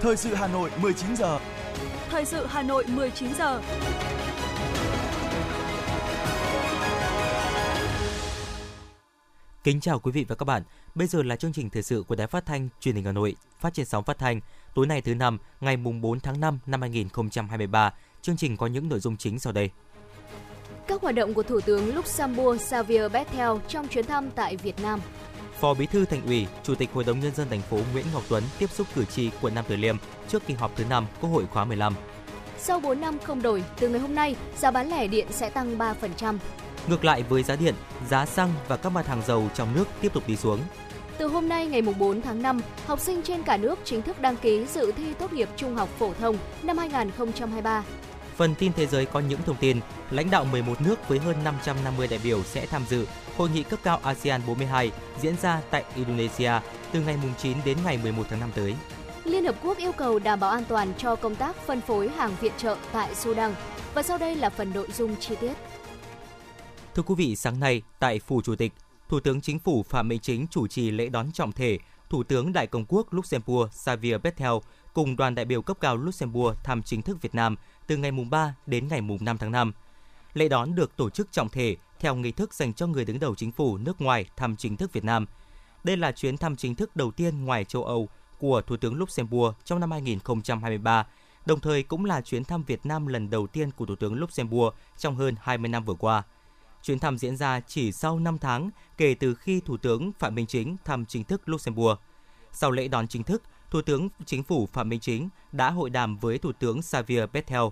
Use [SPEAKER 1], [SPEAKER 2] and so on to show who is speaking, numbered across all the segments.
[SPEAKER 1] Thời sự Hà Nội 19 giờ.
[SPEAKER 2] Thời sự Hà Nội 19 giờ.
[SPEAKER 3] Kính chào quý vị và các bạn. Bây giờ là chương trình thời sự của Đài Phát thanh Truyền hình Hà Nội, phát trên sóng phát thanh tối nay thứ năm, ngày mùng 4 tháng 5 năm 2023. Chương trình có những nội dung chính sau đây.
[SPEAKER 4] Các hoạt động của Thủ tướng Luxembourg Xavier Bettel trong chuyến thăm tại Việt Nam.
[SPEAKER 3] Phó Bí thư Thành ủy, Chủ tịch Hội đồng nhân dân thành phố Nguyễn Ngọc Tuấn tiếp xúc cử tri quận Nam Từ Liêm trước kỳ họp thứ 5 Quốc hội khóa 15.
[SPEAKER 4] Sau 4 năm không đổi, từ ngày hôm nay, giá bán lẻ điện sẽ tăng 3%.
[SPEAKER 3] Ngược lại với giá điện, giá xăng và các mặt hàng dầu trong nước tiếp tục đi xuống.
[SPEAKER 4] Từ hôm nay ngày 4 tháng 5, học sinh trên cả nước chính thức đăng ký dự thi tốt nghiệp trung học phổ thông năm 2023.
[SPEAKER 3] Phần tin thế giới có những thông tin, lãnh đạo 11 nước với hơn 550 đại biểu sẽ tham dự hội nghị cấp cao ASEAN 42 diễn ra tại Indonesia từ ngày 9 đến ngày 11 tháng 5 tới.
[SPEAKER 4] Liên Hợp Quốc yêu cầu đảm bảo an toàn cho công tác phân phối hàng viện trợ tại Sudan. Và sau đây là phần nội dung chi tiết.
[SPEAKER 3] Thưa quý vị, sáng nay tại Phủ Chủ tịch, Thủ tướng Chính phủ Phạm Minh Chính chủ trì lễ đón trọng thể Thủ tướng Đại Công quốc Luxembourg Xavier Bettel cùng đoàn đại biểu cấp cao Luxembourg thăm chính thức Việt Nam từ ngày mùng 3 đến ngày mùng 5 tháng 5. Lễ đón được tổ chức trọng thể theo nghi thức dành cho người đứng đầu chính phủ nước ngoài thăm chính thức Việt Nam. Đây là chuyến thăm chính thức đầu tiên ngoài châu Âu của Thủ tướng Luxembourg trong năm 2023, đồng thời cũng là chuyến thăm Việt Nam lần đầu tiên của Thủ tướng Luxembourg trong hơn 20 năm vừa qua. Chuyến thăm diễn ra chỉ sau 5 tháng kể từ khi Thủ tướng Phạm Minh Chính thăm chính thức Luxembourg. Sau lễ đón chính thức, Thủ tướng Chính phủ Phạm Minh Chính đã hội đàm với Thủ tướng Xavier Bettel.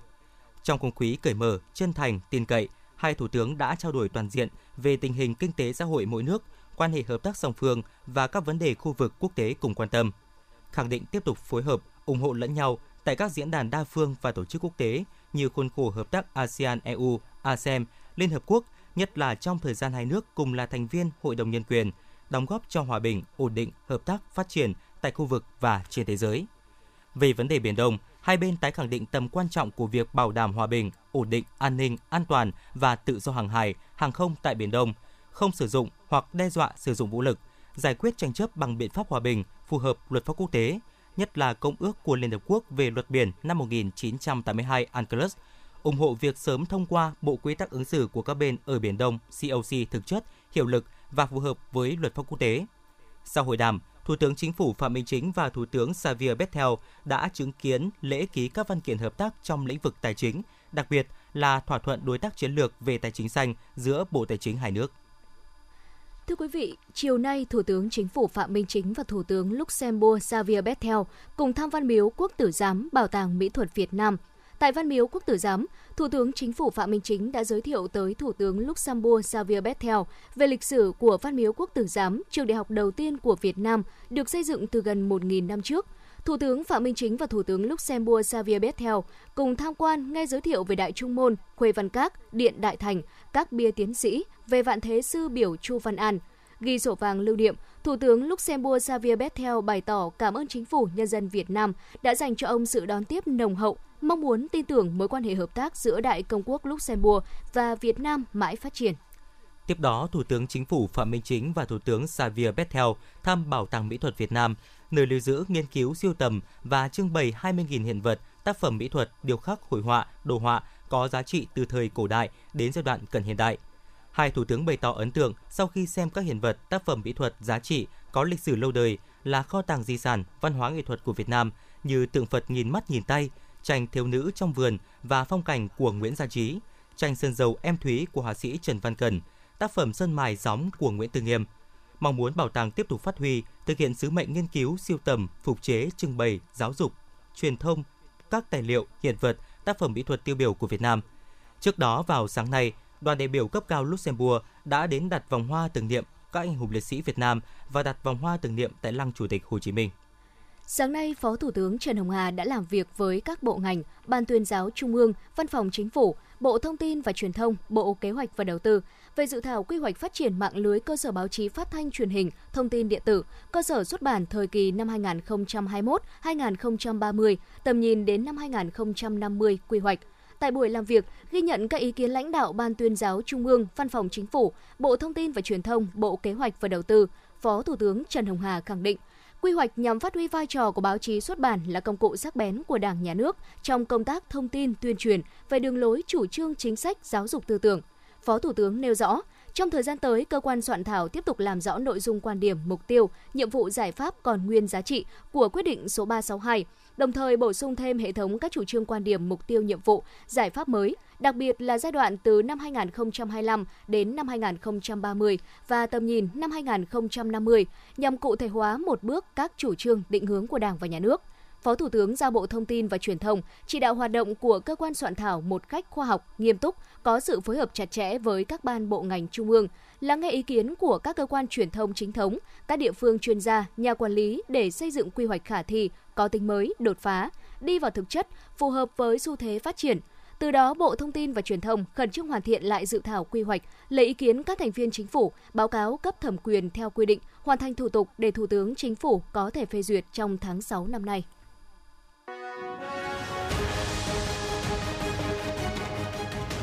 [SPEAKER 3] Trong không khí cởi mở, chân thành, tin cậy, hai thủ tướng đã trao đổi toàn diện về tình hình kinh tế xã hội mỗi nước, quan hệ hợp tác song phương và các vấn đề khu vực quốc tế cùng quan tâm. Khẳng định tiếp tục phối hợp, ủng hộ lẫn nhau tại các diễn đàn đa phương và tổ chức quốc tế như khuôn khổ hợp tác ASEAN-EU, ASEM, Liên Hợp Quốc, nhất là trong thời gian hai nước cùng là thành viên Hội đồng Nhân quyền, đóng góp cho hòa bình, ổn định, hợp tác, phát triển tại khu vực và trên thế giới. Về vấn đề Biển Đông, hai bên tái khẳng định tầm quan trọng của việc bảo đảm hòa bình, ổn định, an ninh, an toàn và tự do hàng hải, hàng không tại Biển Đông, không sử dụng hoặc đe dọa sử dụng vũ lực, giải quyết tranh chấp bằng biện pháp hòa bình phù hợp luật pháp quốc tế, nhất là Công ước của Liên Hợp Quốc về luật biển năm 1982 UNCLOS, ủng hộ việc sớm thông qua Bộ Quy tắc ứng xử của các bên ở Biển Đông COC thực chất, hiệu lực và phù hợp với luật pháp quốc tế. Sau hội đàm, Thủ tướng Chính phủ Phạm Minh Chính và Thủ tướng Xavier Bettel đã chứng kiến lễ ký các văn kiện hợp tác trong lĩnh vực tài chính, đặc biệt là thỏa thuận đối tác chiến lược về tài chính xanh giữa Bộ Tài chính hai nước.
[SPEAKER 4] Thưa quý vị, chiều nay Thủ tướng Chính phủ Phạm Minh Chính và Thủ tướng Luxembourg Xavier Bettel cùng tham Văn miếu Quốc tử giám Bảo tàng Mỹ thuật Việt Nam Tại Văn miếu Quốc tử giám, Thủ tướng Chính phủ Phạm Minh Chính đã giới thiệu tới Thủ tướng Luxembourg Xavier Bettel về lịch sử của Văn miếu Quốc tử giám, trường đại học đầu tiên của Việt Nam, được xây dựng từ gần 1.000 năm trước. Thủ tướng Phạm Minh Chính và Thủ tướng Luxembourg Xavier Bettel cùng tham quan nghe giới thiệu về Đại Trung Môn, Khuê Văn Các, Điện Đại Thành, các bia tiến sĩ, về vạn thế sư biểu Chu Văn An. Ghi sổ vàng lưu niệm, Thủ tướng Luxembourg Xavier Bettel bày tỏ cảm ơn chính phủ nhân dân Việt Nam đã dành cho ông sự đón tiếp nồng hậu, mong muốn tin tưởng mối quan hệ hợp tác giữa Đại Công quốc Luxembourg và Việt Nam mãi phát triển.
[SPEAKER 3] Tiếp đó, Thủ tướng Chính phủ Phạm Minh Chính và Thủ tướng Xavier Bettel thăm Bảo tàng Mỹ thuật Việt Nam, nơi lưu giữ, nghiên cứu, siêu tầm và trưng bày 20.000 hiện vật, tác phẩm mỹ thuật, điêu khắc, hội họa, đồ họa có giá trị từ thời cổ đại đến giai đoạn cận hiện đại. Hai thủ tướng bày tỏ ấn tượng sau khi xem các hiện vật, tác phẩm mỹ thuật giá trị có lịch sử lâu đời là kho tàng di sản văn hóa nghệ thuật của Việt Nam như tượng Phật nghìn mắt nhìn tay, tranh thiếu nữ trong vườn và phong cảnh của Nguyễn Gia Trí, tranh sơn dầu em thúy của họa sĩ Trần Văn Cần, tác phẩm sơn mài gióng của Nguyễn Tư Nghiêm. Mong muốn bảo tàng tiếp tục phát huy, thực hiện sứ mệnh nghiên cứu, siêu tầm, phục chế, trưng bày, giáo dục, truyền thông, các tài liệu, hiện vật, tác phẩm mỹ thuật tiêu biểu của Việt Nam. Trước đó vào sáng nay, đoàn đại biểu cấp cao Luxembourg đã đến đặt vòng hoa tưởng niệm các anh hùng liệt sĩ Việt Nam và đặt vòng hoa tưởng niệm tại Lăng Chủ tịch Hồ Chí Minh.
[SPEAKER 4] Sáng nay, Phó Thủ tướng Trần Hồng Hà đã làm việc với các bộ ngành, Ban tuyên giáo Trung ương, Văn phòng Chính phủ, Bộ Thông tin và Truyền thông, Bộ Kế hoạch và Đầu tư về dự thảo quy hoạch phát triển mạng lưới cơ sở báo chí phát thanh truyền hình, thông tin điện tử, cơ sở xuất bản thời kỳ năm 2021-2030, tầm nhìn đến năm 2050 quy hoạch. Tại buổi làm việc, ghi nhận các ý kiến lãnh đạo Ban tuyên giáo Trung ương, Văn phòng Chính phủ, Bộ Thông tin và Truyền thông, Bộ Kế hoạch và Đầu tư, Phó Thủ tướng Trần Hồng Hà khẳng định, quy hoạch nhằm phát huy vai trò của báo chí xuất bản là công cụ sắc bén của Đảng, Nhà nước trong công tác thông tin, tuyên truyền về đường lối chủ trương chính sách giáo dục tư tưởng. Phó Thủ tướng nêu rõ, trong thời gian tới, cơ quan soạn thảo tiếp tục làm rõ nội dung quan điểm, mục tiêu, nhiệm vụ giải pháp còn nguyên giá trị của quyết định số 362, đồng thời bổ sung thêm hệ thống các chủ trương quan điểm, mục tiêu, nhiệm vụ, giải pháp mới, đặc biệt là giai đoạn từ năm 2025 đến năm 2030 và tầm nhìn năm 2050 nhằm cụ thể hóa một bước các chủ trương định hướng của Đảng và Nhà nước. Phó Thủ tướng giao Bộ Thông tin và Truyền thông chỉ đạo hoạt động của cơ quan soạn thảo một cách khoa học, nghiêm túc, có sự phối hợp chặt chẽ với các ban bộ ngành trung ương, lắng nghe ý kiến của các cơ quan truyền thông chính thống, các địa phương chuyên gia, nhà quản lý để xây dựng quy hoạch khả thi, có tính mới, đột phá, đi vào thực chất, phù hợp với xu thế phát triển. Từ đó, Bộ Thông tin và Truyền thông khẩn trương hoàn thiện lại dự thảo quy hoạch, lấy ý kiến các thành viên chính phủ, báo cáo cấp thẩm quyền theo quy định, hoàn thành thủ tục để Thủ tướng Chính phủ có thể phê duyệt trong tháng 6 năm nay.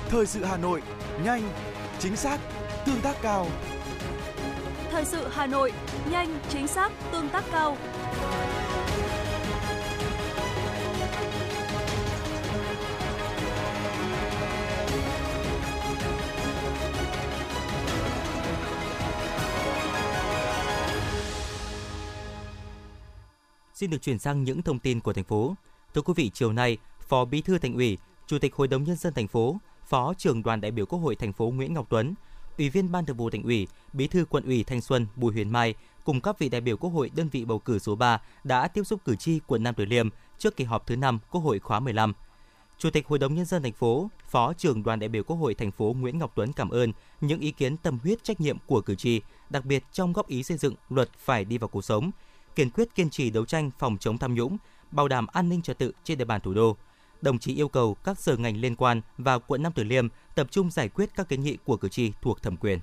[SPEAKER 1] Thời sự Hà Nội, nhanh, chính xác, tương tác cao.
[SPEAKER 2] Thời sự Hà Nội, nhanh, chính xác, tương tác cao.
[SPEAKER 3] Xin được chuyển sang những thông tin của thành phố. Thưa quý vị, chiều nay, Phó Bí thư Thành ủy, Chủ tịch Hội đồng nhân dân thành phố, Phó trưởng đoàn đại biểu Quốc hội thành phố Nguyễn Ngọc Tuấn, Ủy viên Ban Thường vụ Thành ủy, Bí thư Quận ủy Thanh Xuân Bùi Huyền Mai cùng các vị đại biểu Quốc hội đơn vị bầu cử số 3 đã tiếp xúc cử tri quận Nam Từ Liêm trước kỳ họp thứ 5 Quốc hội khóa 15. Chủ tịch Hội đồng nhân dân thành phố, Phó trưởng đoàn đại biểu Quốc hội thành phố Nguyễn Ngọc Tuấn cảm ơn những ý kiến tâm huyết trách nhiệm của cử tri, đặc biệt trong góp ý xây dựng luật phải đi vào cuộc sống, kiên quyết kiên trì đấu tranh phòng chống tham nhũng, bảo đảm an ninh trật tự trên địa bàn thủ đô. Đồng chí yêu cầu các sở ngành liên quan và quận Nam Từ Liêm tập trung giải quyết các kiến nghị của cử tri thuộc thẩm quyền.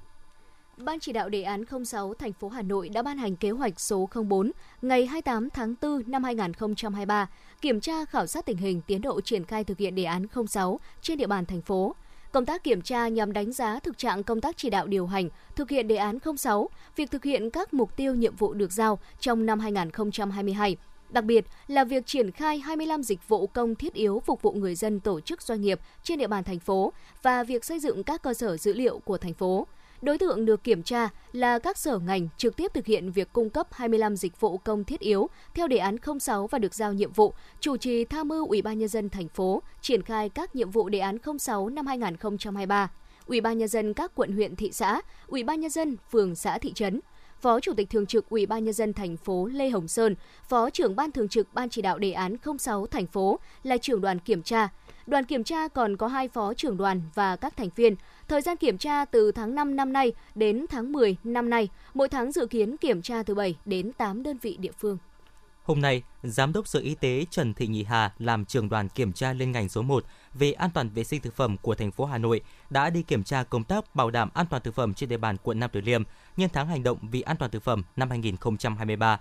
[SPEAKER 4] Ban chỉ đạo đề án 06 thành phố Hà Nội đã ban hành kế hoạch số 04 ngày 28 tháng 4 năm 2023 kiểm tra khảo sát tình hình tiến độ triển khai thực hiện đề án 06 trên địa bàn thành phố. Công tác kiểm tra nhằm đánh giá thực trạng công tác chỉ đạo điều hành, thực hiện đề án 06, việc thực hiện các mục tiêu nhiệm vụ được giao trong năm 2022. Đặc biệt là việc triển khai 25 dịch vụ công thiết yếu phục vụ người dân tổ chức doanh nghiệp trên địa bàn thành phố và việc xây dựng các cơ sở dữ liệu của thành phố. Đối tượng được kiểm tra là các sở ngành trực tiếp thực hiện việc cung cấp 25 dịch vụ công thiết yếu theo đề án 06 và được giao nhiệm vụ chủ trì tham mưu Ủy ban nhân dân thành phố triển khai các nhiệm vụ đề án 06 năm 2023. Ủy ban nhân dân các quận huyện thị xã, Ủy ban nhân dân phường xã thị trấn, Phó Chủ tịch Thường trực Ủy ban nhân dân thành phố Lê Hồng Sơn, Phó trưởng ban thường trực Ban chỉ đạo đề án 06 thành phố là trưởng đoàn kiểm tra. Đoàn kiểm tra còn có hai phó trưởng đoàn và các thành viên. Thời gian kiểm tra từ tháng 5 năm nay đến tháng 10 năm nay, mỗi tháng dự kiến kiểm tra từ 7 đến 8 đơn vị địa phương.
[SPEAKER 3] Hôm nay, Giám đốc Sở Y tế Trần Thị Nhị Hà làm trưởng đoàn kiểm tra liên ngành số 1 về an toàn vệ sinh thực phẩm của thành phố Hà Nội đã đi kiểm tra công tác bảo đảm an toàn thực phẩm trên địa bàn quận Nam Từ Liêm nhân tháng hành động vì an toàn thực phẩm năm 2023.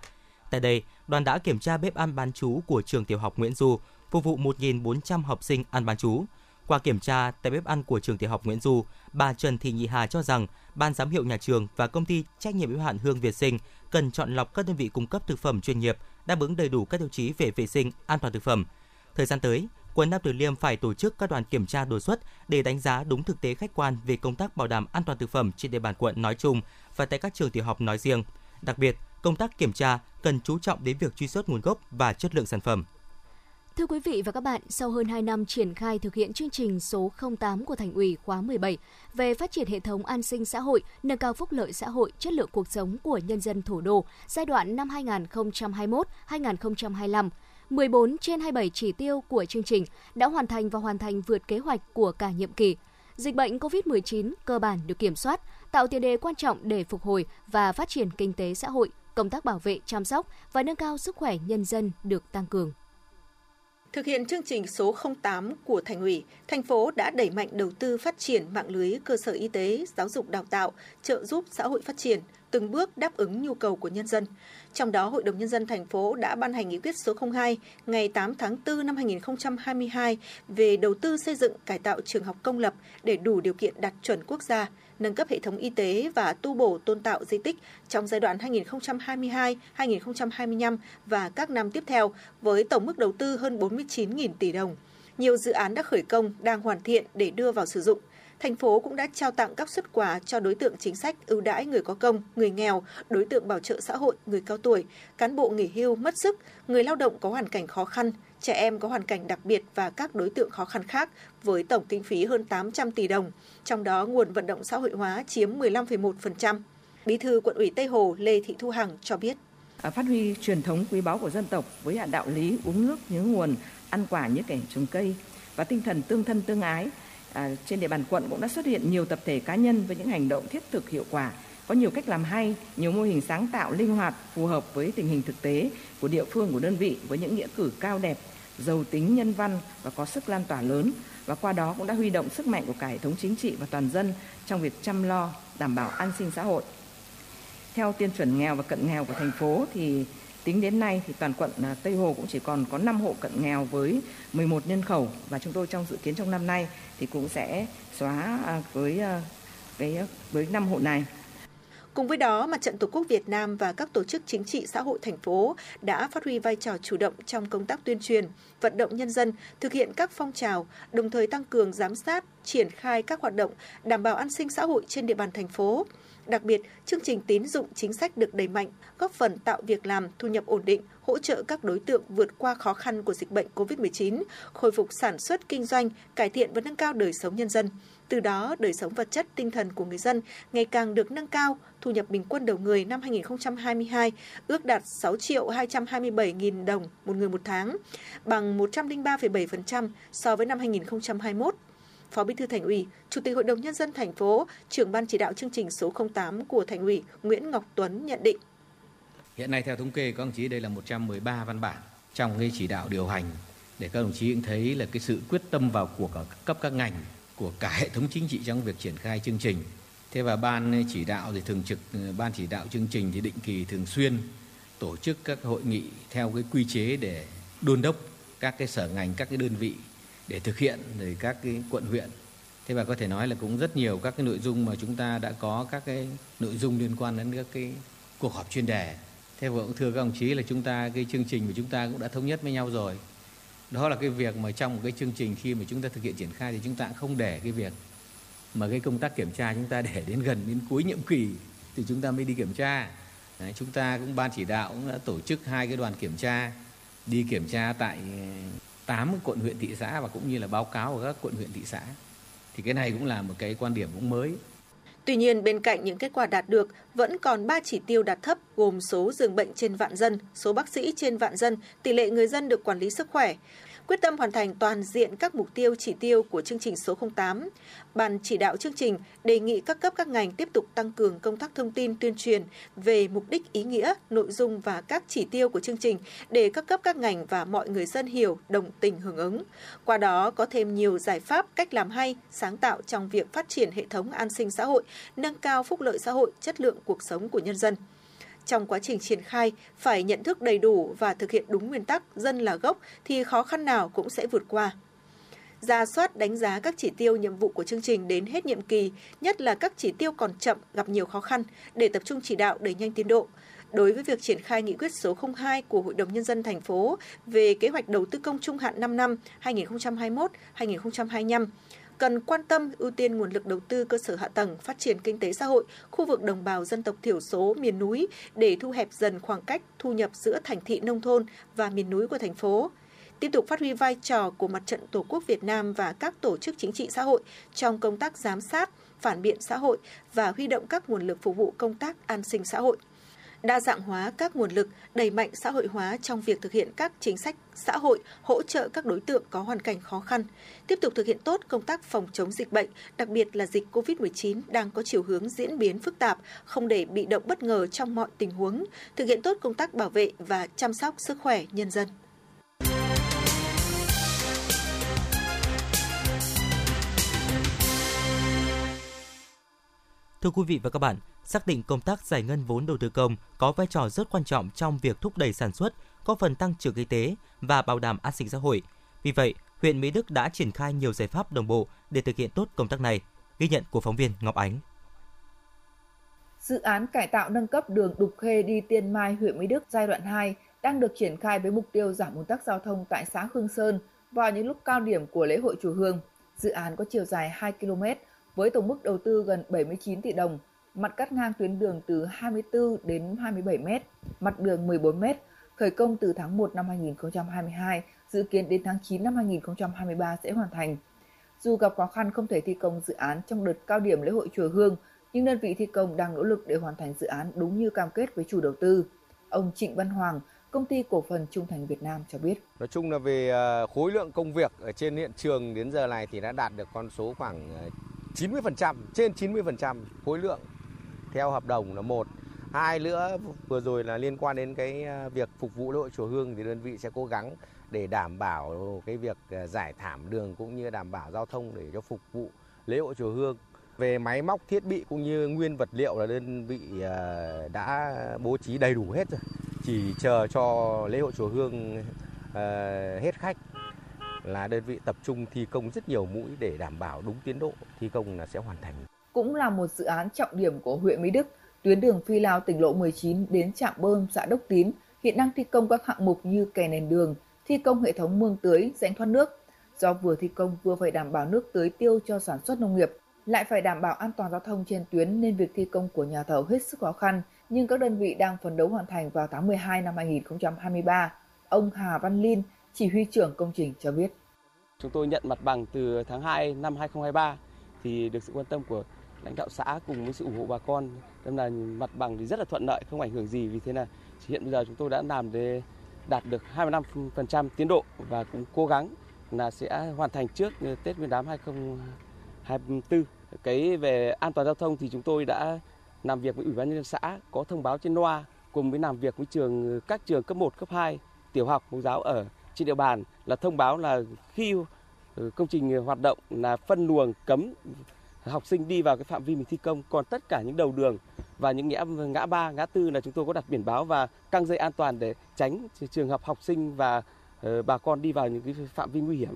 [SPEAKER 3] Tại đây, đoàn đã kiểm tra bếp ăn bán chú của trường tiểu học Nguyễn Du, phục vụ 1.400 học sinh ăn bán chú. Qua kiểm tra tại bếp ăn của trường tiểu học Nguyễn Du, bà Trần Thị Nhị Hà cho rằng ban giám hiệu nhà trường và công ty trách nhiệm hữu hạn Hương Việt Sinh cần chọn lọc các đơn vị cung cấp thực phẩm chuyên nghiệp đáp ứng đầy đủ các tiêu chí về vệ sinh, an toàn thực phẩm. Thời gian tới, quận Nam Từ Liêm phải tổ chức các đoàn kiểm tra đột xuất để đánh giá đúng thực tế khách quan về công tác bảo đảm an toàn thực phẩm trên địa bàn quận nói chung và tại các trường tiểu học nói riêng. Đặc biệt, công tác kiểm tra cần chú trọng đến việc truy xuất nguồn gốc và chất lượng sản phẩm.
[SPEAKER 4] Thưa quý vị và các bạn, sau hơn 2 năm triển khai thực hiện chương trình số 08 của Thành ủy khóa 17 về phát triển hệ thống an sinh xã hội, nâng cao phúc lợi xã hội, chất lượng cuộc sống của nhân dân thủ đô giai đoạn năm 2021-2025, 14 trên 27 chỉ tiêu của chương trình đã hoàn thành và hoàn thành vượt kế hoạch của cả nhiệm kỳ. Dịch bệnh COVID-19 cơ bản được kiểm soát, tạo tiền đề quan trọng để phục hồi và phát triển kinh tế xã hội, công tác bảo vệ, chăm sóc và nâng cao sức khỏe nhân dân được tăng cường.
[SPEAKER 5] Thực hiện chương trình số 08 của Thành ủy, thành phố đã đẩy mạnh đầu tư phát triển mạng lưới cơ sở y tế, giáo dục đào tạo, trợ giúp xã hội phát triển, từng bước đáp ứng nhu cầu của nhân dân. Trong đó, Hội đồng Nhân dân thành phố đã ban hành nghị quyết số 02 ngày 8 tháng 4 năm 2022 về đầu tư xây dựng cải tạo trường học công lập để đủ điều kiện đạt chuẩn quốc gia, nâng cấp hệ thống y tế và tu bổ tôn tạo di tích trong giai đoạn 2022-2025 và các năm tiếp theo với tổng mức đầu tư hơn 49.000 tỷ đồng. Nhiều dự án đã khởi công, đang hoàn thiện để đưa vào sử dụng – thành phố cũng đã trao tặng các xuất quà cho đối tượng chính sách ưu đãi người có công, người nghèo, đối tượng bảo trợ xã hội, người cao tuổi, cán bộ nghỉ hưu mất sức, người lao động có hoàn cảnh khó khăn, trẻ em có hoàn cảnh đặc biệt và các đối tượng khó khăn khác với tổng kinh phí hơn 800 tỷ đồng, trong đó nguồn vận động xã hội hóa chiếm 15,1%. Bí thư quận ủy Tây Hồ Lê Thị Thu Hằng cho biết.
[SPEAKER 6] À, phát huy truyền thống quý báu của dân tộc với đạo lý uống nước nhớ nguồn, ăn quả như kẻ trồng cây và tinh thần tương thân tương ái à, trên địa bàn quận cũng đã xuất hiện nhiều tập thể cá nhân với những hành động thiết thực hiệu quả có nhiều cách làm hay, nhiều mô hình sáng tạo linh hoạt phù hợp với tình hình thực tế của địa phương của đơn vị với những nghĩa cử cao đẹp, giàu tính nhân văn và có sức lan tỏa lớn, và qua đó cũng đã huy động sức mạnh của cả hệ thống chính trị và toàn dân trong việc chăm lo, đảm bảo an sinh xã hội. Theo tiêu chuẩn nghèo và cận nghèo của thành phố thì Tính đến nay thì toàn quận à, Tây Hồ cũng chỉ còn có 5 hộ cận nghèo với 11 nhân khẩu và chúng tôi trong dự kiến trong năm nay thì cũng sẽ xóa à, với à, cái với 5 hộ này.
[SPEAKER 5] Cùng với đó, Mặt trận Tổ quốc Việt Nam và các tổ chức chính trị xã hội thành phố đã phát huy vai trò chủ động trong công tác tuyên truyền, vận động nhân dân thực hiện các phong trào, đồng thời tăng cường giám sát, triển khai các hoạt động đảm bảo an sinh xã hội trên địa bàn thành phố. Đặc biệt, chương trình tín dụng chính sách được đẩy mạnh, góp phần tạo việc làm, thu nhập ổn định, hỗ trợ các đối tượng vượt qua khó khăn của dịch bệnh COVID-19, khôi phục sản xuất kinh doanh, cải thiện và nâng cao đời sống nhân dân. Từ đó, đời sống vật chất, tinh thần của người dân ngày càng được nâng cao, thu nhập bình quân đầu người năm 2022 ước đạt 6 triệu 227 nghìn đồng một người một tháng, bằng 103,7% so với năm 2021. Phó Bí thư Thành ủy, Chủ tịch Hội đồng nhân dân thành phố, trưởng ban chỉ đạo chương trình số 08 của Thành ủy Nguyễn Ngọc Tuấn nhận định.
[SPEAKER 7] Hiện nay theo thống kê các đồng chí đây là 113 văn bản trong cái chỉ đạo điều hành để các đồng chí cũng thấy là cái sự quyết tâm vào của các cấp các ngành của cả hệ thống chính trị trong việc triển khai chương trình. Thế và ban chỉ đạo thì thường trực ban chỉ đạo chương trình thì định kỳ thường xuyên tổ chức các hội nghị theo cái quy chế để đôn đốc các cái sở ngành các cái đơn vị để thực hiện rồi các cái quận huyện. Thế và có thể nói là cũng rất nhiều các cái nội dung mà chúng ta đã có các cái nội dung liên quan đến các cái cuộc họp chuyên đề. Thế và cũng thưa các đồng chí là chúng ta cái chương trình của chúng ta cũng đã thống nhất với nhau rồi. Đó là cái việc mà trong một cái chương trình khi mà chúng ta thực hiện triển khai thì chúng ta không để cái việc mà cái công tác kiểm tra chúng ta để đến gần đến cuối nhiệm kỳ thì chúng ta mới đi kiểm tra. Đấy, chúng ta cũng ban chỉ đạo cũng đã tổ chức hai cái đoàn kiểm tra đi kiểm tra tại 8 quận huyện thị xã và cũng như là báo cáo của các quận huyện thị xã. Thì cái này cũng là một cái quan điểm cũng mới.
[SPEAKER 5] Tuy nhiên, bên cạnh những kết quả đạt được, vẫn còn 3 chỉ tiêu đạt thấp gồm số giường bệnh trên vạn dân, số bác sĩ trên vạn dân, tỷ lệ người dân được quản lý sức khỏe quyết tâm hoàn thành toàn diện các mục tiêu chỉ tiêu của chương trình số 08. Ban chỉ đạo chương trình đề nghị các cấp các ngành tiếp tục tăng cường công tác thông tin tuyên truyền về mục đích ý nghĩa, nội dung và các chỉ tiêu của chương trình để các cấp các ngành và mọi người dân hiểu, đồng tình hưởng ứng. Qua đó có thêm nhiều giải pháp, cách làm hay, sáng tạo trong việc phát triển hệ thống an sinh xã hội, nâng cao phúc lợi xã hội, chất lượng cuộc sống của nhân dân. Trong quá trình triển khai, phải nhận thức đầy đủ và thực hiện đúng nguyên tắc dân là gốc thì khó khăn nào cũng sẽ vượt qua. Ra soát đánh giá các chỉ tiêu nhiệm vụ của chương trình đến hết nhiệm kỳ, nhất là các chỉ tiêu còn chậm gặp nhiều khó khăn để tập trung chỉ đạo đẩy nhanh tiến độ. Đối với việc triển khai nghị quyết số 02 của Hội đồng Nhân dân thành phố về kế hoạch đầu tư công trung hạn 5 năm 2021-2025, cần quan tâm ưu tiên nguồn lực đầu tư cơ sở hạ tầng, phát triển kinh tế xã hội, khu vực đồng bào dân tộc thiểu số miền núi để thu hẹp dần khoảng cách thu nhập giữa thành thị nông thôn và miền núi của thành phố. Tiếp tục phát huy vai trò của Mặt trận Tổ quốc Việt Nam và các tổ chức chính trị xã hội trong công tác giám sát, phản biện xã hội và huy động các nguồn lực phục vụ công tác an sinh xã hội đa dạng hóa các nguồn lực, đẩy mạnh xã hội hóa trong việc thực hiện các chính sách xã hội hỗ trợ các đối tượng có hoàn cảnh khó khăn, tiếp tục thực hiện tốt công tác phòng chống dịch bệnh, đặc biệt là dịch COVID-19 đang có chiều hướng diễn biến phức tạp, không để bị động bất ngờ trong mọi tình huống, thực hiện tốt công tác bảo vệ và chăm sóc sức khỏe nhân dân.
[SPEAKER 3] Thưa quý vị và các bạn, xác định công tác giải ngân vốn đầu tư công có vai trò rất quan trọng trong việc thúc đẩy sản xuất, có phần tăng trưởng kinh tế và bảo đảm an sinh xã hội. Vì vậy, huyện Mỹ Đức đã triển khai nhiều giải pháp đồng bộ để thực hiện tốt công tác này. Ghi nhận của phóng viên Ngọc Ánh.
[SPEAKER 8] Dự án cải tạo nâng cấp đường Đục Khê đi Tiên Mai, huyện Mỹ Đức giai đoạn 2 đang được triển khai với mục tiêu giảm ùn tắc giao thông tại xã Hương Sơn vào những lúc cao điểm của lễ hội chùa Hương. Dự án có chiều dài 2 km với tổng mức đầu tư gần 79 tỷ đồng, mặt cắt ngang tuyến đường từ 24 đến 27 m, mặt đường 14 m, khởi công từ tháng 1 năm 2022, dự kiến đến tháng 9 năm 2023 sẽ hoàn thành. Dù gặp khó khăn không thể thi công dự án trong đợt cao điểm lễ hội chùa Hương, nhưng đơn vị thi công đang nỗ lực để hoàn thành dự án đúng như cam kết với chủ đầu tư. Ông Trịnh Văn Hoàng, công ty cổ phần Trung Thành Việt Nam cho biết.
[SPEAKER 9] Nói chung là về à, khối lượng công việc ở trên hiện trường đến giờ này thì đã đạt được con số khoảng à, 90%, trên 90% khối lượng theo hợp đồng là một. Hai nữa, vừa rồi là liên quan đến cái à, việc phục vụ lễ hội chùa Hương thì đơn vị sẽ cố gắng để đảm bảo cái việc à, giải thảm đường cũng như đảm bảo giao thông để cho phục vụ lễ hội chùa Hương. Về máy móc, thiết bị cũng như nguyên vật liệu là đơn vị à, đã bố trí đầy đủ hết rồi chỉ chờ cho lễ hội chùa Hương hết khách là đơn vị tập trung thi công rất nhiều mũi để đảm bảo đúng tiến độ thi công là sẽ hoàn thành.
[SPEAKER 8] Cũng là một dự án trọng điểm của huyện Mỹ Đức, tuyến đường Phi Lao tỉnh lộ 19 đến trạm bơm xã Đốc Tín hiện đang thi công các hạng mục như kè nền đường, thi công hệ thống mương tưới, rãnh thoát nước. Do vừa thi công vừa phải đảm bảo nước tưới tiêu cho sản xuất nông nghiệp, lại phải đảm bảo an toàn giao thông trên tuyến nên việc thi công của nhà thầu hết sức khó khăn nhưng các đơn vị đang phấn đấu hoàn thành vào tháng 12 năm 2023. Ông Hà Văn Linh, chỉ huy trưởng công trình cho biết.
[SPEAKER 10] Chúng tôi nhận mặt bằng từ tháng 2 năm 2023 thì được sự quan tâm của lãnh đạo xã cùng với sự ủng hộ bà con nên là mặt bằng thì rất là thuận lợi không ảnh hưởng gì vì thế là hiện bây giờ chúng tôi đã làm để đạt được 25% tiến độ và cũng cố gắng là sẽ hoàn thành trước Tết Nguyên đán 2024. Cái về an toàn giao thông thì chúng tôi đã làm việc với Ủy ban nhân dân xã có thông báo trên loa cùng với làm việc với trường các trường cấp 1, cấp 2 tiểu học mẫu giáo ở trên địa bàn là thông báo là khi công trình hoạt động là phân luồng cấm học sinh đi vào cái phạm vi mình thi công còn tất cả những đầu đường và những ngã ngã ba ngã tư là chúng tôi có đặt biển báo và căng dây an toàn để tránh trường hợp học sinh và uh, bà con đi vào những cái phạm vi nguy hiểm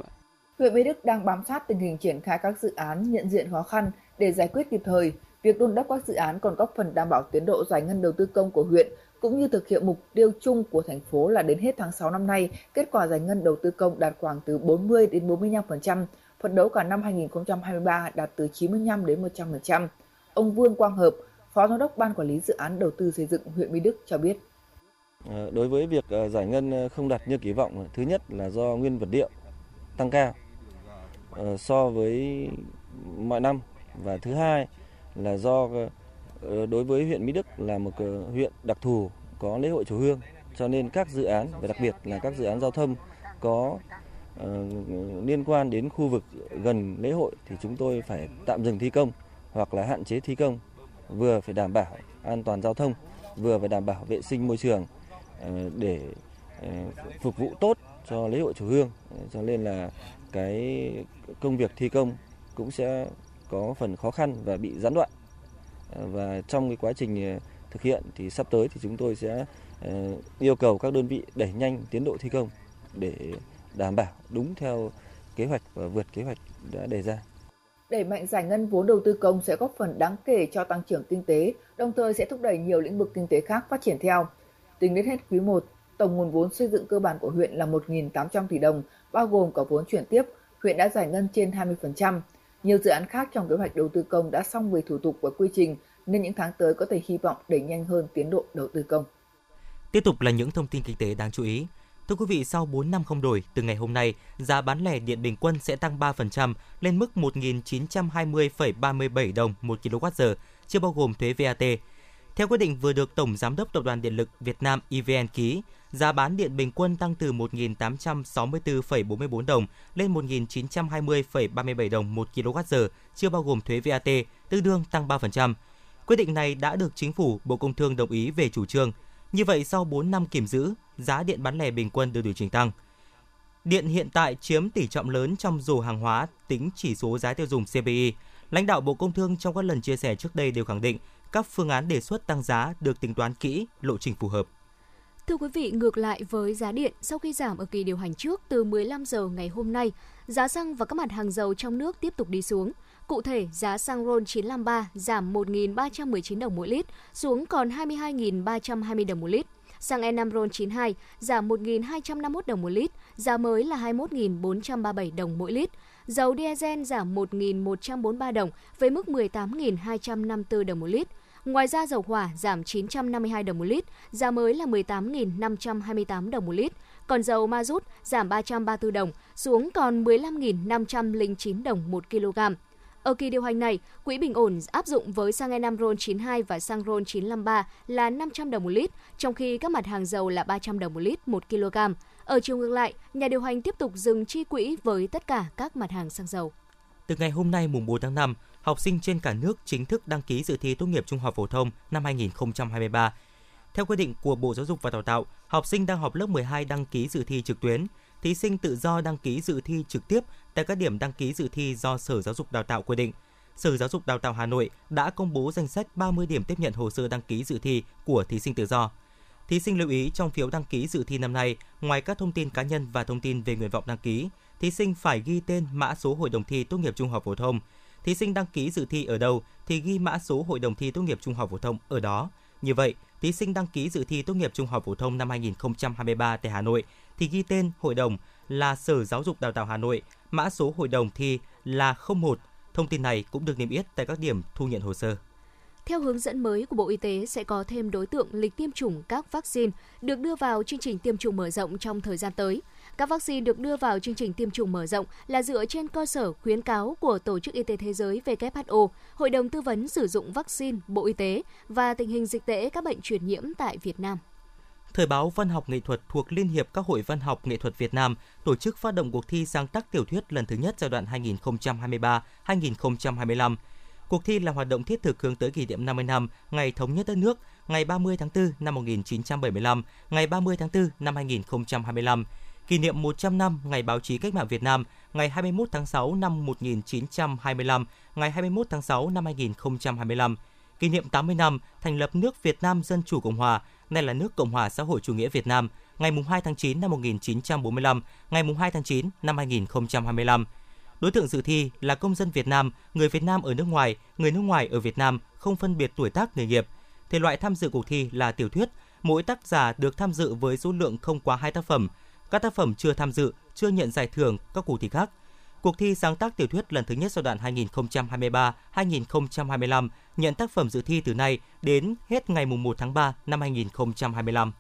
[SPEAKER 8] Huyện Mỹ Đức đang bám sát tình hình triển khai các dự án nhận diện khó khăn để giải quyết kịp thời. Việc đôn đốc các dự án còn góp phần đảm bảo tiến độ giải ngân đầu tư công của huyện cũng như thực hiện mục tiêu chung của thành phố là đến hết tháng 6 năm nay, kết quả giải ngân đầu tư công đạt khoảng từ 40 đến 45%, phấn đấu cả năm 2023 đạt từ 95 đến 100%. Ông Vương Quang Hợp, Phó Giám đốc Ban Quản lý Dự án Đầu tư xây dựng huyện Mỹ Đức cho biết.
[SPEAKER 11] Ờ, đối với việc ờ, giải ngân ờ, không đạt như kỳ vọng, thứ nhất là do nguyên vật liệu tăng cao so với mọi năm và thứ hai là do đối với huyện Mỹ Đức là một huyện đặc thù có lễ hội chùa Hương cho nên các dự án và đặc biệt là các dự án giao thông có Ờ, liên quan đến khu vực gần lễ hội thì chúng tôi phải tạm dừng thi công hoặc là hạn chế thi công, vừa phải đảm bảo an toàn giao thông, vừa phải đảm bảo vệ sinh môi trường ờ, để ờ, phục vụ tốt cho lễ hội chùa Hương. Cho nên là cái công việc thi công cũng sẽ có phần khó khăn và bị gián đoạn. Và trong cái quá trình thực hiện thì sắp tới thì chúng tôi sẽ yêu cầu các đơn vị đẩy nhanh tiến độ thi công để đảm bảo đúng theo kế hoạch và vượt kế hoạch đã đề ra.
[SPEAKER 8] Đẩy mạnh giải ngân vốn đầu tư công sẽ góp phần đáng kể cho tăng trưởng kinh tế, đồng thời sẽ thúc đẩy nhiều lĩnh vực kinh tế khác phát triển theo. Tính đến hết quý 1, tổng nguồn vốn xây dựng cơ bản của huyện là 1.800 tỷ đồng, bao gồm cả vốn chuyển tiếp, huyện đã giải ngân trên 20%. Nhiều dự án khác trong kế hoạch đầu tư công đã xong về thủ tục và quy trình, nên những tháng tới có thể hy vọng đẩy nhanh hơn tiến độ đầu tư công.
[SPEAKER 3] Tiếp tục là những thông tin kinh tế đáng chú ý. Thưa quý vị, sau 4 năm không đổi, từ ngày hôm nay, giá bán lẻ điện bình quân sẽ tăng 3% lên mức 1.920,37 đồng 1 kWh, chưa bao gồm thuế VAT. Theo quyết định vừa được Tổng Giám đốc Tập đoàn Điện lực Việt Nam EVN ký, giá bán điện bình quân tăng từ 1.864,44 đồng lên 1.920,37 đồng 1 kWh, chưa bao gồm thuế VAT, tương đương tăng 3%. Quyết định này đã được Chính phủ, Bộ Công Thương đồng ý về chủ trương. Như vậy, sau 4 năm kiểm giữ, giá điện bán lẻ bình quân được điều chỉnh tăng. Điện hiện tại chiếm tỷ trọng lớn trong dù hàng hóa tính chỉ số giá tiêu dùng CPI. Lãnh đạo Bộ Công Thương trong các lần chia sẻ trước đây đều khẳng định các phương án đề xuất tăng giá được tính toán kỹ, lộ trình phù hợp.
[SPEAKER 4] Thưa quý vị, ngược lại với giá điện, sau khi giảm ở kỳ điều hành trước từ 15 giờ ngày hôm nay, giá xăng và các mặt hàng dầu trong nước tiếp tục đi xuống. Cụ thể, giá xăng RON 953 giảm 1.319 đồng mỗi lít xuống còn 22.320 đồng một lít. Xăng E5 RON 92 giảm 1.251 đồng một lít, giá mới là 21.437 đồng mỗi lít. Dầu diesel giảm 1.143 đồng với mức 18.254 đồng một lít. Ngoài ra dầu hỏa giảm 952 đồng một lít, giá mới là 18.528 đồng một lít. Còn dầu ma rút giảm 334 đồng xuống còn 15.509 đồng một kg. Ở kỳ điều hành này, quỹ bình ổn áp dụng với xăng E5 RON 92 và xăng RON 953 là 500 đồng một lít, trong khi các mặt hàng dầu là 300 đồng một lít một kg. Ở chiều ngược lại, nhà điều hành tiếp tục dừng chi quỹ với tất cả các mặt hàng xăng dầu.
[SPEAKER 3] Từ ngày hôm nay mùng 4 tháng 5, học sinh trên cả nước chính thức đăng ký dự thi tốt nghiệp trung học phổ thông năm 2023. Theo quy định của Bộ Giáo dục và Đào tạo, học sinh đang học lớp 12 đăng ký dự thi trực tuyến. Thí sinh tự do đăng ký dự thi trực tiếp tại các điểm đăng ký dự thi do Sở Giáo dục Đào tạo quy định. Sở Giáo dục Đào tạo Hà Nội đã công bố danh sách 30 điểm tiếp nhận hồ sơ đăng ký dự thi của thí sinh tự do. Thí sinh lưu ý trong phiếu đăng ký dự thi năm nay, ngoài các thông tin cá nhân và thông tin về nguyện vọng đăng ký, thí sinh phải ghi tên mã số hội đồng thi tốt nghiệp trung học phổ thông. Thí sinh đăng ký dự thi ở đâu thì ghi mã số hội đồng thi tốt nghiệp trung học phổ thông ở đó. Như vậy, thí sinh đăng ký dự thi tốt nghiệp trung học phổ thông năm 2023 tại Hà Nội thì ghi tên hội đồng là Sở Giáo dục Đào tạo Hà Nội, mã số hội đồng thi là 01. Thông tin này cũng được niêm yết tại các điểm thu nhận hồ sơ.
[SPEAKER 4] Theo hướng dẫn mới của Bộ Y tế sẽ có thêm đối tượng lịch tiêm chủng các vaccine được đưa vào chương trình tiêm chủng mở rộng trong thời gian tới. Các vaccine được đưa vào chương trình tiêm chủng mở rộng là dựa trên cơ sở khuyến cáo của Tổ chức Y tế Thế giới WHO, Hội đồng Tư vấn Sử dụng Vaccine Bộ Y tế và tình hình dịch tễ các bệnh truyền nhiễm tại Việt Nam.
[SPEAKER 3] Thời báo Văn học nghệ thuật thuộc Liên hiệp các hội văn học nghệ thuật Việt Nam tổ chức phát động cuộc thi sáng tác tiểu thuyết lần thứ nhất giai đoạn 2023-2025. Cuộc thi là hoạt động thiết thực hướng tới kỷ niệm 50 năm ngày thống nhất đất nước, ngày 30 tháng 4 năm 1975, ngày 30 tháng 4 năm 2025, kỷ niệm 100 năm ngày báo chí cách mạng Việt Nam, ngày 21 tháng 6 năm 1925, ngày 21 tháng 6 năm 2025, kỷ niệm 80 năm thành lập nước Việt Nam Dân Chủ Cộng Hòa, nay là nước Cộng hòa xã hội chủ nghĩa Việt Nam, ngày 2 tháng 9 năm 1945, ngày 2 tháng 9 năm 2025. Đối tượng dự thi là công dân Việt Nam, người Việt Nam ở nước ngoài, người nước ngoài ở Việt Nam, không phân biệt tuổi tác nghề nghiệp. Thể loại tham dự cuộc thi là tiểu thuyết, mỗi tác giả được tham dự với số lượng không quá hai tác phẩm. Các tác phẩm chưa tham dự, chưa nhận giải thưởng các cuộc thi khác. Cuộc thi sáng tác tiểu thuyết lần thứ nhất giai đoạn 2023-2025 nhận tác phẩm dự thi từ nay đến hết ngày 1 tháng 3 năm 2025.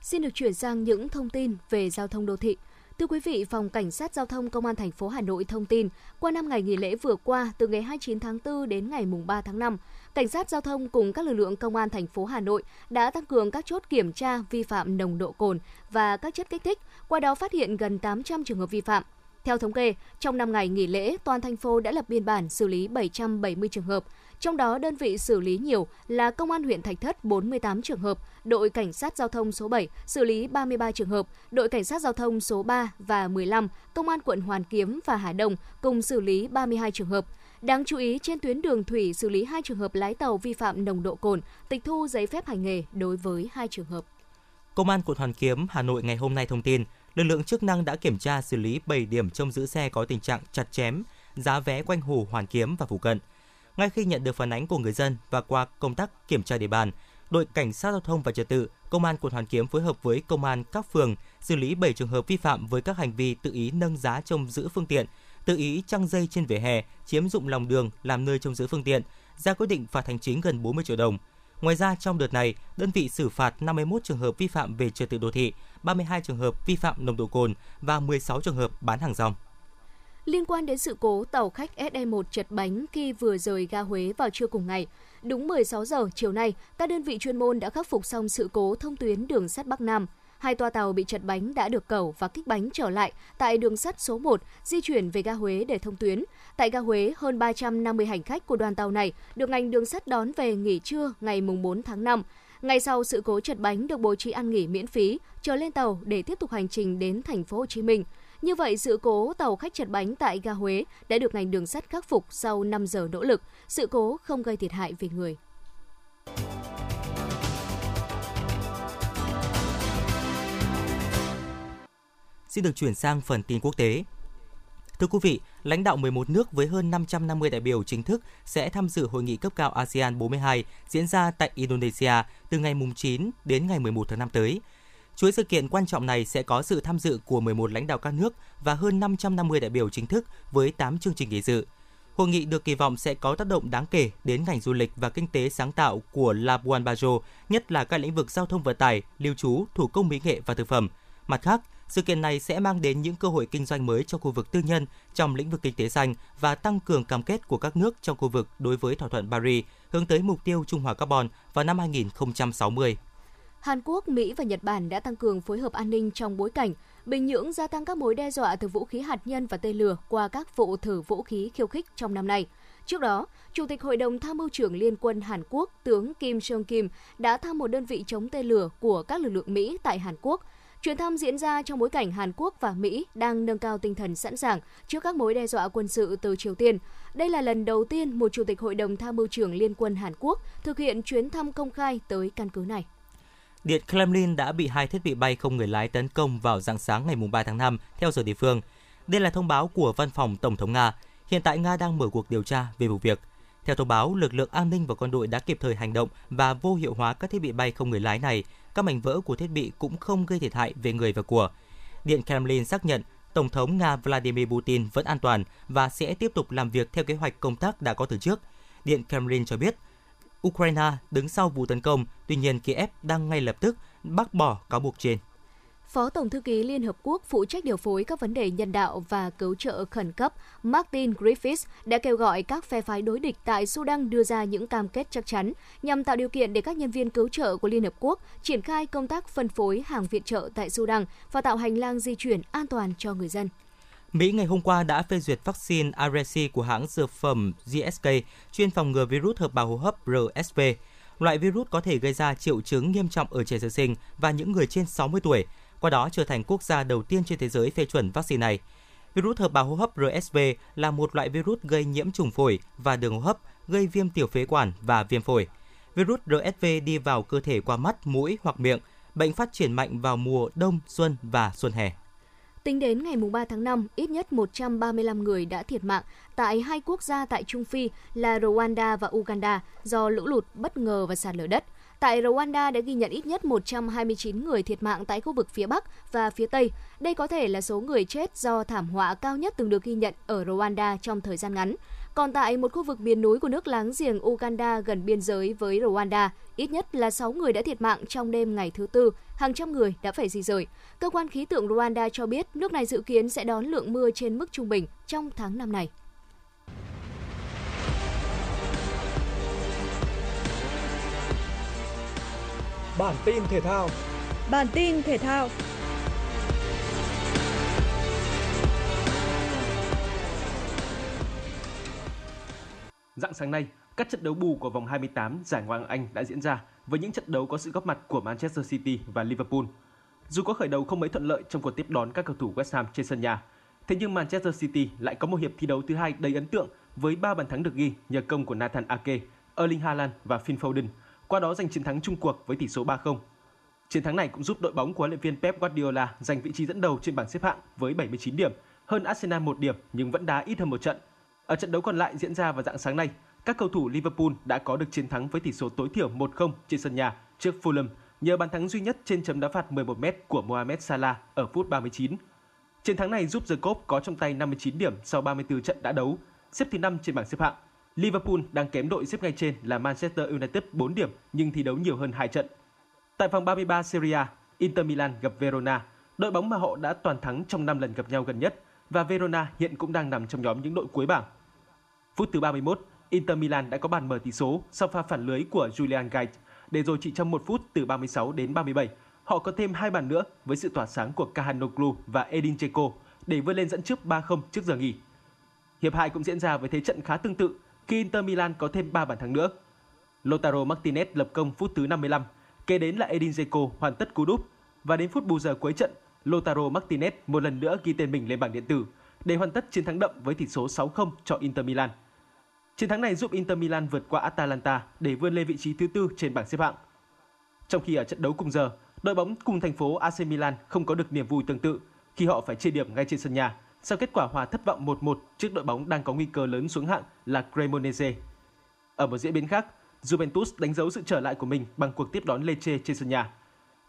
[SPEAKER 4] Xin được chuyển sang những thông tin về giao thông đô thị. Thưa quý vị, Phòng Cảnh sát Giao thông Công an thành phố Hà Nội thông tin, qua năm ngày nghỉ lễ vừa qua, từ ngày 29 tháng 4 đến ngày 3 tháng 5, Cảnh sát Giao thông cùng các lực lượng Công an thành phố Hà Nội đã tăng cường các chốt kiểm tra vi phạm nồng độ cồn và các chất kích thích, qua đó phát hiện gần 800 trường hợp vi phạm. Theo thống kê, trong 5 ngày nghỉ lễ, toàn thành phố đã lập biên bản xử lý 770 trường hợp, trong đó đơn vị xử lý nhiều là Công an huyện Thạch Thất 48 trường hợp, đội Cảnh sát Giao thông số 7 xử lý 33 trường hợp, đội Cảnh sát Giao thông số 3 và 15, Công an quận Hoàn Kiếm và Hà Đông cùng xử lý 32 trường hợp. Đáng chú ý, trên tuyến đường thủy xử lý hai trường hợp lái tàu vi phạm nồng độ cồn, tịch thu giấy phép hành nghề đối với hai trường hợp.
[SPEAKER 3] Công an quận Hoàn Kiếm, Hà Nội ngày hôm nay thông tin, lực lượng chức năng đã kiểm tra xử lý 7 điểm trông giữ xe có tình trạng chặt chém, giá vé quanh hồ Hoàn Kiếm và phụ cận. Ngay khi nhận được phản ánh của người dân và qua công tác kiểm tra địa bàn, đội cảnh sát giao thông và trật tự, công an quận Hoàn Kiếm phối hợp với công an các phường xử lý 7 trường hợp vi phạm với các hành vi tự ý nâng giá trông giữ phương tiện, tự ý trăng dây trên vỉa hè, chiếm dụng lòng đường làm nơi trông giữ phương tiện, ra quyết định phạt hành chính gần 40 triệu đồng. Ngoài ra, trong đợt này, đơn vị xử phạt 51 trường hợp vi phạm về trật tự đô thị, 32 trường hợp vi phạm nồng độ cồn và 16 trường hợp bán hàng rong.
[SPEAKER 4] Liên quan đến sự cố tàu khách SE1 chật bánh khi vừa rời ga Huế vào trưa cùng ngày, đúng 16 giờ chiều nay, các đơn vị chuyên môn đã khắc phục xong sự cố thông tuyến đường sắt Bắc Nam. Hai toa tàu bị chật bánh đã được cẩu và kích bánh trở lại tại đường sắt số 1, di chuyển về ga Huế để thông tuyến. Tại ga Huế, hơn 350 hành khách của đoàn tàu này được ngành đường sắt đón về nghỉ trưa ngày 4 tháng 5. Ngay sau sự cố chật bánh được bố trí ăn nghỉ miễn phí, chờ lên tàu để tiếp tục hành trình đến thành phố Hồ Chí Minh. Như vậy, sự cố tàu khách chật bánh tại ga Huế đã được ngành đường sắt khắc phục sau 5 giờ nỗ lực. Sự cố không gây thiệt hại về người.
[SPEAKER 3] Xin được chuyển sang phần tin quốc tế. Thưa quý vị, lãnh đạo 11 nước với hơn 550 đại biểu chính thức sẽ tham dự hội nghị cấp cao ASEAN 42 diễn ra tại Indonesia từ ngày 9 đến ngày 11 tháng 5 tới. Chuỗi sự kiện quan trọng này sẽ có sự tham dự của 11 lãnh đạo các nước và hơn 550 đại biểu chính thức với 8 chương trình nghị dự. Hội nghị được kỳ vọng sẽ có tác động đáng kể đến ngành du lịch và kinh tế sáng tạo của Labuan Bajo, nhất là các lĩnh vực giao thông vận tải, lưu trú, thủ công mỹ nghệ và thực phẩm. Mặt khác, sự kiện này sẽ mang đến những cơ hội kinh doanh mới cho khu vực tư nhân trong lĩnh vực kinh tế xanh và tăng cường cam kết của các nước trong khu vực đối với thỏa thuận Paris hướng tới mục tiêu trung hòa carbon vào năm 2060.
[SPEAKER 4] Hàn Quốc, Mỹ và Nhật Bản đã tăng cường phối hợp an ninh trong bối cảnh Bình Nhưỡng gia tăng các mối đe dọa từ vũ khí hạt nhân và tên lửa qua các vụ thử vũ khí khiêu khích trong năm nay. Trước đó, Chủ tịch Hội đồng Tham mưu trưởng Liên quân Hàn Quốc, tướng Kim Jong-kim đã thăm một đơn vị chống tên lửa của các lực lượng Mỹ tại Hàn Quốc – Chuyến thăm diễn ra trong bối cảnh Hàn Quốc và Mỹ đang nâng cao tinh thần sẵn sàng trước các mối đe dọa quân sự từ Triều Tiên. Đây là lần đầu tiên một Chủ tịch Hội đồng Tham mưu trưởng Liên quân Hàn Quốc thực hiện chuyến thăm công khai tới căn cứ này.
[SPEAKER 3] Điện Kremlin đã bị hai thiết bị bay không người lái tấn công vào dạng sáng ngày 3 tháng 5 theo giờ địa phương. Đây là thông báo của văn phòng Tổng thống Nga. Hiện tại Nga đang mở cuộc điều tra về vụ việc. Theo thông báo, lực lượng an ninh và quân đội đã kịp thời hành động và vô hiệu hóa các thiết bị bay không người lái này các mảnh vỡ của thiết bị cũng không gây thiệt hại về người và của. Điện Kremlin xác nhận Tổng thống Nga Vladimir Putin vẫn an toàn và sẽ tiếp tục làm việc theo kế hoạch công tác đã có từ trước. Điện Kremlin cho biết Ukraine đứng sau vụ tấn công, tuy nhiên Kiev đang ngay lập tức bác bỏ cáo buộc trên.
[SPEAKER 4] Phó Tổng thư ký Liên Hợp Quốc phụ trách điều phối các vấn đề nhân đạo và cứu trợ khẩn cấp Martin Griffiths đã kêu gọi các phe phái đối địch tại Sudan đưa ra những cam kết chắc chắn nhằm tạo điều kiện để các nhân viên cứu trợ của Liên Hợp Quốc triển khai công tác phân phối hàng viện trợ tại Sudan và tạo hành lang di chuyển an toàn cho người dân.
[SPEAKER 3] Mỹ ngày hôm qua đã phê duyệt vaccine Arexi của hãng dược phẩm GSK chuyên phòng ngừa virus hợp bào hô hấp RSV. Loại virus có thể gây ra triệu chứng nghiêm trọng ở trẻ sơ sinh và những người trên 60 tuổi, qua đó trở thành quốc gia đầu tiên trên thế giới phê chuẩn vaccine này. Virus hợp bào hô hấp RSV là một loại virus gây nhiễm trùng phổi và đường hô hấp, gây viêm tiểu phế quản và viêm phổi. Virus RSV đi vào cơ thể qua mắt, mũi hoặc miệng. Bệnh phát triển mạnh vào mùa đông, xuân và xuân hè.
[SPEAKER 4] Tính đến ngày 3 tháng 5, ít nhất 135 người đã thiệt mạng tại hai quốc gia tại Trung Phi là Rwanda và Uganda do lũ lụt bất ngờ và sạt lở đất – Tại Rwanda đã ghi nhận ít nhất 129 người thiệt mạng tại khu vực phía Bắc và phía Tây. Đây có thể là số người chết do thảm họa cao nhất từng được ghi nhận ở Rwanda trong thời gian ngắn. Còn tại một khu vực miền núi của nước láng giềng Uganda gần biên giới với Rwanda, ít nhất là 6 người đã thiệt mạng trong đêm ngày thứ Tư, hàng trăm người đã phải di rời. Cơ quan khí tượng Rwanda cho biết nước này dự kiến sẽ đón lượng mưa trên mức trung bình trong tháng năm này.
[SPEAKER 1] Bản tin thể thao.
[SPEAKER 2] Bản tin thể thao.
[SPEAKER 12] Dạng sáng nay, các trận đấu bù của vòng 28 giải Ngoại hạng Anh đã diễn ra với những trận đấu có sự góp mặt của Manchester City và Liverpool. Dù có khởi đầu không mấy thuận lợi trong cuộc tiếp đón các cầu thủ West Ham trên sân nhà, thế nhưng Manchester City lại có một hiệp thi đấu thứ hai đầy ấn tượng với 3 bàn thắng được ghi nhờ công của Nathan Ake, Erling Haaland và Phil Foden – qua đó giành chiến thắng chung cuộc với tỷ số 3-0. Chiến thắng này cũng giúp đội bóng của huấn luyện viên Pep Guardiola giành vị trí dẫn đầu trên bảng xếp hạng với 79 điểm, hơn Arsenal một điểm nhưng vẫn đá ít hơn một trận. Ở trận đấu còn lại diễn ra vào dạng sáng nay, các cầu thủ Liverpool đã có được chiến thắng với tỷ số tối thiểu 1-0 trên sân nhà trước Fulham nhờ bàn thắng duy nhất trên chấm đá phạt 11m của Mohamed Salah ở phút 39. Chiến thắng này giúp The Cop có trong tay 59 điểm sau 34 trận đã đấu, xếp thứ 5 trên bảng xếp hạng. Liverpool đang kém đội xếp ngay trên là Manchester United 4 điểm nhưng thi đấu nhiều hơn 2 trận. Tại vòng 33 Serie A, Inter Milan gặp Verona, đội bóng mà họ đã toàn thắng trong 5 lần gặp nhau gần nhất và Verona hiện cũng đang nằm trong nhóm những đội cuối bảng. Phút thứ 31, Inter Milan đã có bàn mở tỷ số sau pha phản lưới của Julian Gait, để rồi chỉ trong một phút từ 36 đến 37, họ có thêm hai bàn nữa với sự tỏa sáng của Kahanoglu và Edin Dzeko để vươn lên dẫn trước 3-0 trước giờ nghỉ. Hiệp 2 cũng diễn ra với thế trận khá tương tự khi Inter Milan có thêm 3 bàn thắng nữa. Lautaro Martinez lập công phút thứ 55, kế đến là Edin Dzeko hoàn tất cú đúp và đến phút bù giờ cuối trận, Lautaro Martinez một lần nữa ghi tên mình lên bảng điện tử để hoàn tất chiến thắng đậm với tỷ số 6-0 cho Inter Milan. Chiến thắng này giúp Inter Milan vượt qua Atalanta để vươn lên vị trí thứ tư trên bảng xếp hạng. Trong khi ở trận đấu cùng giờ, đội bóng cùng thành phố AC Milan không có được niềm vui tương tự khi họ phải chia điểm ngay trên sân nhà sau kết quả hòa thất vọng 1-1 trước đội bóng đang có nguy cơ lớn xuống hạng là Cremonese. Ở một diễn biến khác, Juventus đánh dấu sự trở lại của mình bằng cuộc tiếp đón Lecce trên sân nhà.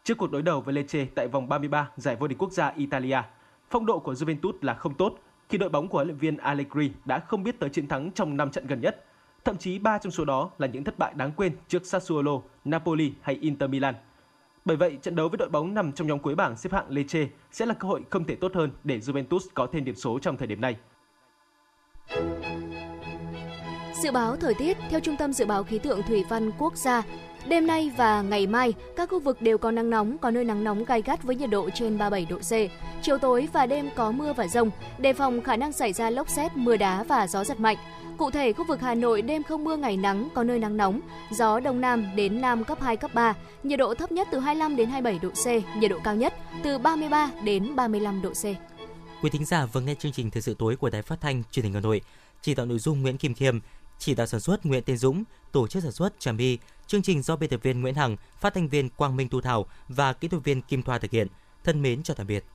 [SPEAKER 12] Trước cuộc đối đầu với Lecce tại vòng 33 giải vô địch quốc gia Italia, phong độ của Juventus là không tốt khi đội bóng của huấn luyện viên Allegri đã không biết tới chiến thắng trong 5 trận gần nhất. Thậm chí 3 trong số đó là những thất bại đáng quên trước Sassuolo, Napoli hay Inter Milan. Bởi vậy, trận đấu với đội bóng nằm trong nhóm cuối bảng xếp hạng Lecce sẽ là cơ hội không thể tốt hơn để Juventus có thêm điểm số trong thời điểm này.
[SPEAKER 4] Dự báo thời tiết theo Trung tâm Dự báo Khí tượng Thủy văn Quốc gia, Đêm nay và ngày mai, các khu vực đều có nắng nóng, có nơi nắng nóng gai gắt với nhiệt độ trên 37 độ C. Chiều tối và đêm có mưa và rông, đề phòng khả năng xảy ra lốc xét, mưa đá và gió giật mạnh. Cụ thể, khu vực Hà Nội đêm không mưa ngày nắng, có nơi nắng nóng, gió đông nam đến nam cấp 2, cấp 3, nhiệt độ thấp nhất từ 25 đến 27 độ C, nhiệt độ cao nhất từ 33 đến 35 độ C.
[SPEAKER 3] Quý thính giả vừa nghe chương trình thời sự tối của Đài Phát thanh Truyền hình Hà Nội. Chỉ đạo nội dung Nguyễn Kim Khiêm, chỉ đạo sản xuất Nguyễn Tiến Dũng, tổ chức sản xuất Trà My, chương trình do biên tập viên Nguyễn Hằng, phát thanh viên Quang Minh Tu Thảo và kỹ thuật viên Kim Thoa thực hiện. Thân mến chào tạm biệt.